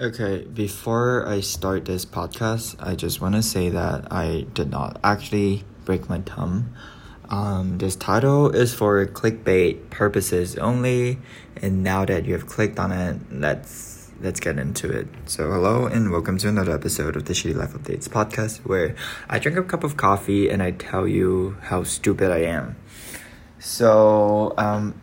Okay, before I start this podcast, I just want to say that I did not actually break my thumb. Um, this title is for clickbait purposes only, and now that you have clicked on it, let's let's get into it. So, hello and welcome to another episode of the Shitty Life Updates podcast, where I drink a cup of coffee and I tell you how stupid I am. So, um,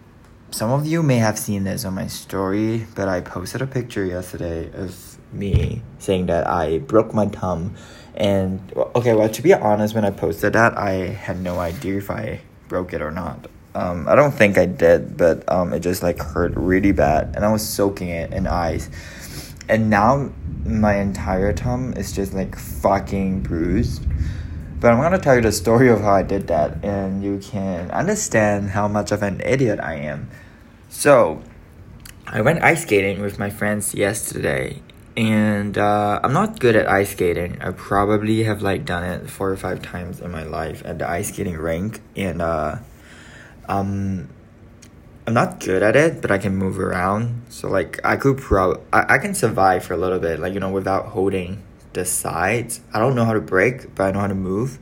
some of you may have seen this on my story, but I posted a picture yesterday of me saying that I broke my thumb. And okay, well, to be honest, when I posted that, I had no idea if I broke it or not. Um, I don't think I did, but um, it just like hurt really bad, and I was soaking it in ice. And now my entire thumb is just like fucking bruised. But I'm gonna tell you the story of how I did that, and you can understand how much of an idiot I am. So, I went ice skating with my friends yesterday, and uh, I'm not good at ice skating. I probably have like done it four or five times in my life at the ice skating rink, and uh, um, I'm not good at it, but I can move around. So like I could pro, I, I can survive for a little bit, like you know, without holding the sides. I don't know how to brake, but I know how to move.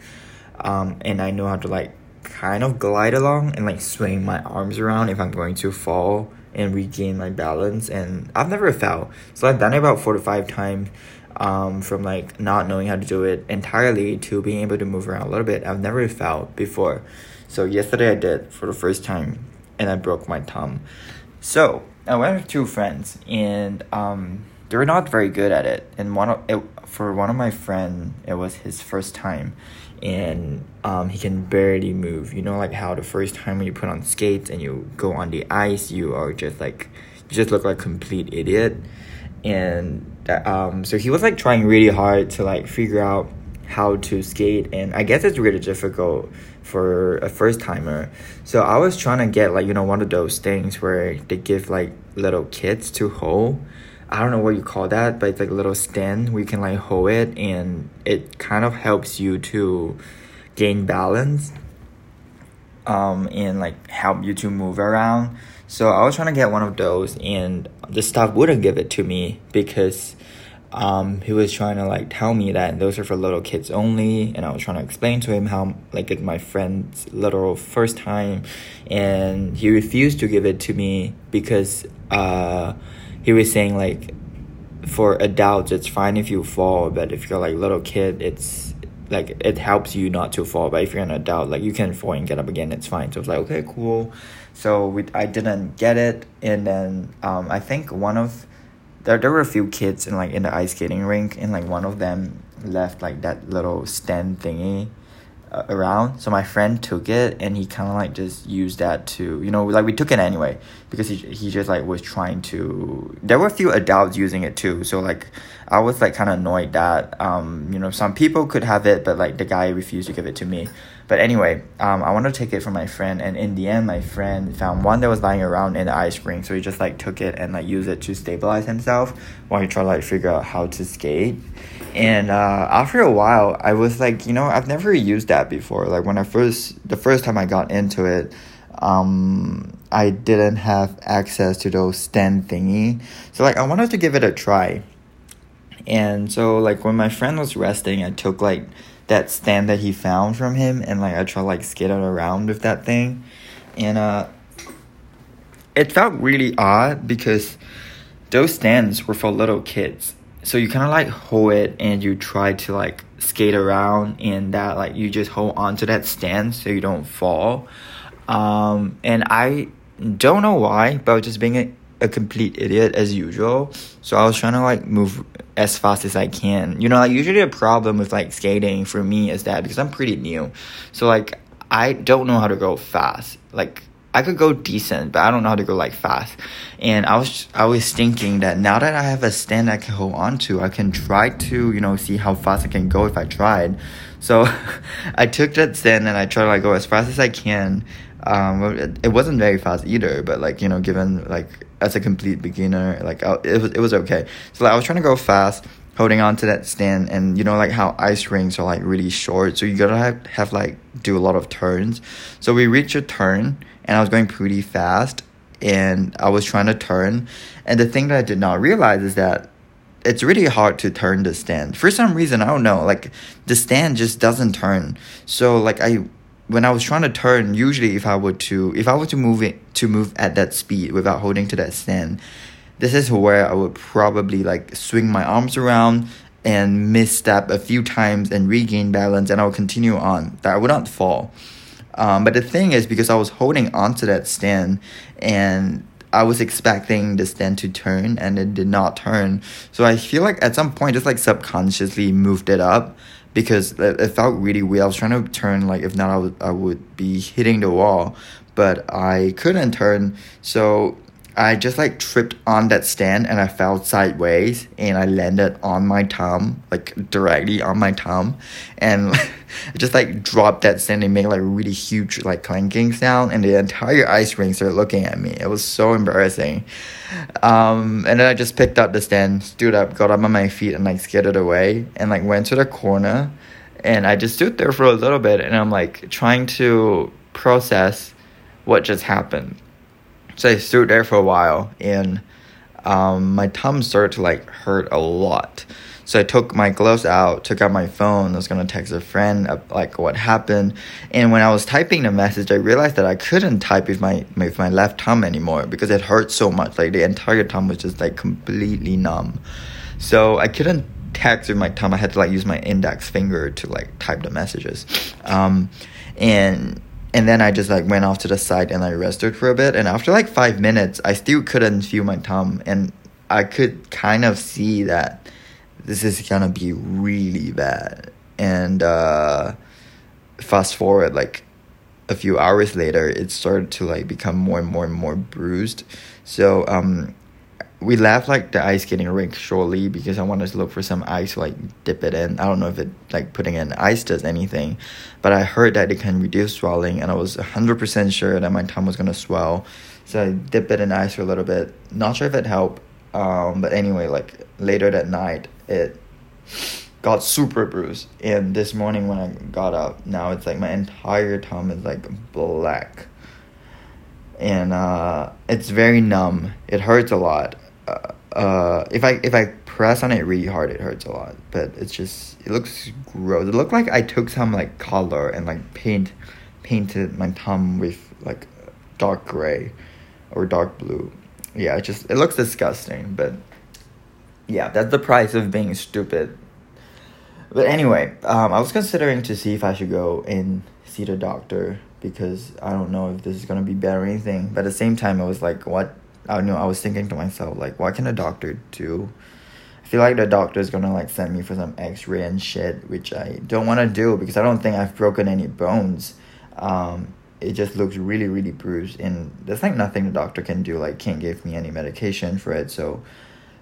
Um, and I know how to like kind of glide along and like swing my arms around if I'm going to fall and regain my balance. And I've never fell. So I've done it about four to five times. Um, from like not knowing how to do it entirely to being able to move around a little bit. I've never fell before. So yesterday I did for the first time and I broke my thumb. So I went with two friends and um, they were not very good at it. And one of it, for one of my friend, it was his first time, and um, he can barely move. You know, like how the first time when you put on skates and you go on the ice, you are just like you just look like a complete idiot. And um, so he was like trying really hard to like figure out how to skate and i guess it's really difficult for a first timer so i was trying to get like you know one of those things where they give like little kids to hold I don't know what you call that, but it's like a little stand where you can like hold it and it kind of helps you to gain balance um and like help you to move around. So I was trying to get one of those and the staff wouldn't give it to me because um he was trying to like tell me that those are for little kids only and I was trying to explain to him how like it's my friend's little first time and he refused to give it to me because uh he was saying like for adults it's fine if you fall but if you're like little kid it's like it helps you not to fall. But if you're an adult like you can fall and get up again it's fine. So it's like okay cool. So we i didn't get it. And then um i think one of there, there were a few kids in like in the ice skating rink and like one of them left like that little stand thingy uh, around. So my friend took it and he kind of like just used that to, you know, like we took it anyway because he, he just like was trying to. There were a few adults using it too. So like I was like kind of annoyed that, um, you know, some people could have it, but like the guy refused to give it to me. But anyway, um, I wanted to take it from my friend, and in the end, my friend found one that was lying around in the ice rink, so he just like took it and like used it to stabilize himself while he tried to like figure out how to skate. And uh, after a while, I was like, you know, I've never used that before. Like when I first, the first time I got into it, um, I didn't have access to those stand thingy, so like I wanted to give it a try. And so like when my friend was resting, I took like that stand that he found from him and like I tried like skidding around with that thing. And uh it felt really odd because those stands were for little kids. So you kind of like hold it and you try to like skate around and that like you just hold onto that stand so you don't fall. Um and I don't know why, but just being a, a complete idiot as usual. So I was trying to like move as fast as I can. You know, like usually a problem with like skating for me is that because I'm pretty new. So like I don't know how to go fast. Like I could go decent, but I don't know how to go like fast. And I was I was thinking that now that I have a stand I can hold on to, I can try to, you know, see how fast I can go if I tried. So I took that stand and I tried to like go as fast as I can. Um, it, wasn't very fast either, but like, you know, given like as a complete beginner, like it was it was okay. So like, I was trying to go fast, holding on to that stand, and you know like how ice rinks are like really short, so you gotta have, have like do a lot of turns. So we reached a turn, and I was going pretty fast, and I was trying to turn, and the thing that I did not realize is that it's really hard to turn the stand for some reason i don't know like the stand just doesn't turn so like i when i was trying to turn usually if i were to if i were to move it to move at that speed without holding to that stand this is where i would probably like swing my arms around and misstep a few times and regain balance and i'll continue on that i would not fall um, but the thing is because i was holding onto that stand and I was expecting the stand to turn and it did not turn. So I feel like at some point just like subconsciously moved it up because it, felt really weird. I was trying to turn like if not I would I would be hitting the wall, but I couldn't turn. So I just like tripped on that stand and I fell sideways and I landed on my thumb, like directly on my thumb. And I just like dropped that stand and made like a really huge like clanking sound and the entire ice rink started looking at me. It was so embarrassing. Um, and then I just picked up the stand, stood up, got up on my feet and like skated away and like went to the corner and I just stood there for a little bit and I'm like trying to process what just happened so I stood there for a while and um, my thumb started to like hurt a lot. So I took my gloves out, took out my phone, I was gonna text a friend uh, like what happened. And when I was typing the message, I realized that I couldn't type with my with my left thumb anymore because it hurt so much. Like the entire thumb was just like completely numb. So I couldn't text with my thumb. I had to like use my index finger to like type the messages. Um, and and then I just like went off to the side and I rested for a bit. And after like five minutes, I still couldn't feel my thumb, and I could kind of see that this is gonna be really bad. And uh, fast forward like a few hours later, it started to like become more and more and more bruised. So um, we left like the ice skating rink shortly because I wanted to look for some ice to like dip it in. I don't know if it like putting in ice does anything, but I heard that it can reduce swelling, and I was hundred percent sure that my tongue was gonna swell. So I dipped it in ice for a little bit. Not sure if it helped, um, but anyway, like later that night, it got super bruised. And this morning when I got up, now it's like my entire tongue is like black and uh, it's very numb. It hurts a lot uh, if I if I press on it really hard, it hurts a lot. But it's just it looks gross. It looked like I took some like color and like paint painted my thumb with like dark gray or dark blue. Yeah, it just it looks disgusting. But yeah, that's the price of being stupid. But anyway, um, I was considering to see if I should go and see the doctor because I don't know if this is gonna be bad or anything. But at the same time, I was like, what I know I was thinking to myself like what can a doctor do? I feel like the doctor is gonna like send me for some X-ray and shit, which I don't want to do because I don't think I've broken any bones. Um, it just looks really really bruised, and there's like nothing the doctor can do. Like can't give me any medication for it, so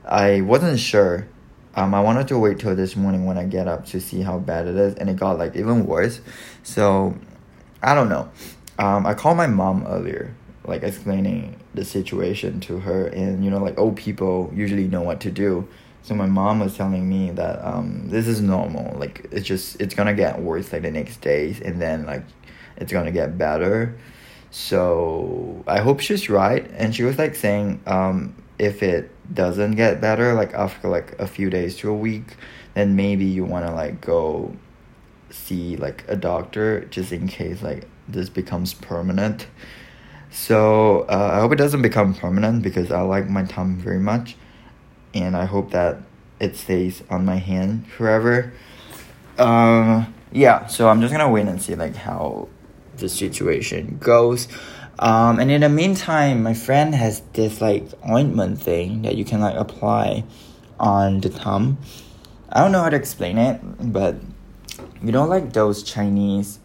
I wasn't sure. Um, I wanted to wait till this morning when I get up to see how bad it is, and it got like even worse. So I don't know. Um, I called my mom earlier like explaining the situation to her. And you know like old people usually know what to do. So my mom was telling me that um, this is normal. Like it's just it's gonna get worse like the next days. And then like it's gonna get better. So i hope she's right. And she was like saying um, if it doesn't get better like after like a few days to a week then maybe you want to like go see like a doctor just in case like this becomes permanent so uh, I hope it doesn't become permanent because I like my thumb very much, and I hope that it stays on my hand forever. Um, yeah, so I'm just gonna wait and see like how the situation goes. Um, and in the meantime, my friend has this like ointment thing that you can like apply on the thumb. I don't know how to explain it, but you know like those Chinese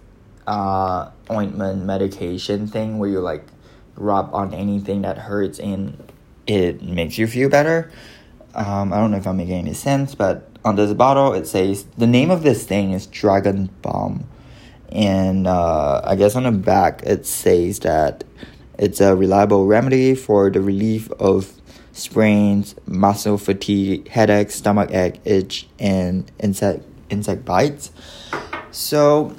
uh ointment medication thing where you like rub on anything that hurts and it makes you feel better. Um, I don't know if I'm making any sense, but on this bottle it says the name of this thing is Dragon Balm, and uh, I guess on the back it says that it's a reliable remedy for the relief of sprains, muscle fatigue, headache, stomach ache, itch, and insect insect bites. So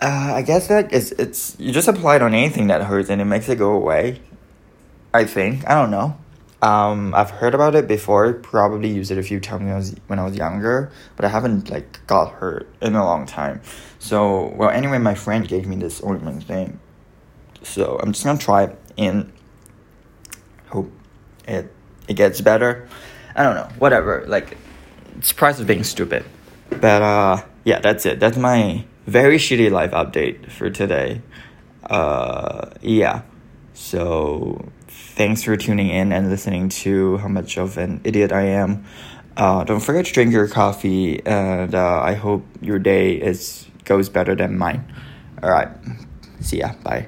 uh, I guess that it's it's you just apply it on anything that hurts and it makes it go away. I think I don't know. Um, I've heard about it before. Probably used it a few times when I was when I was younger, but I haven't like got hurt in a long time. So well, anyway, my friend gave me this ointment thing, so I'm just gonna try it and hope it it gets better. I don't know, whatever. Like, it's price of being stupid, but uh, yeah, that's it. That's my very shitty life update for today. Uh, yeah. So thanks for tuning in and listening to how much of an idiot I am. Uh, don't forget to drink your coffee, and uh, I hope your day is goes better than mine. All right, see ya. Bye.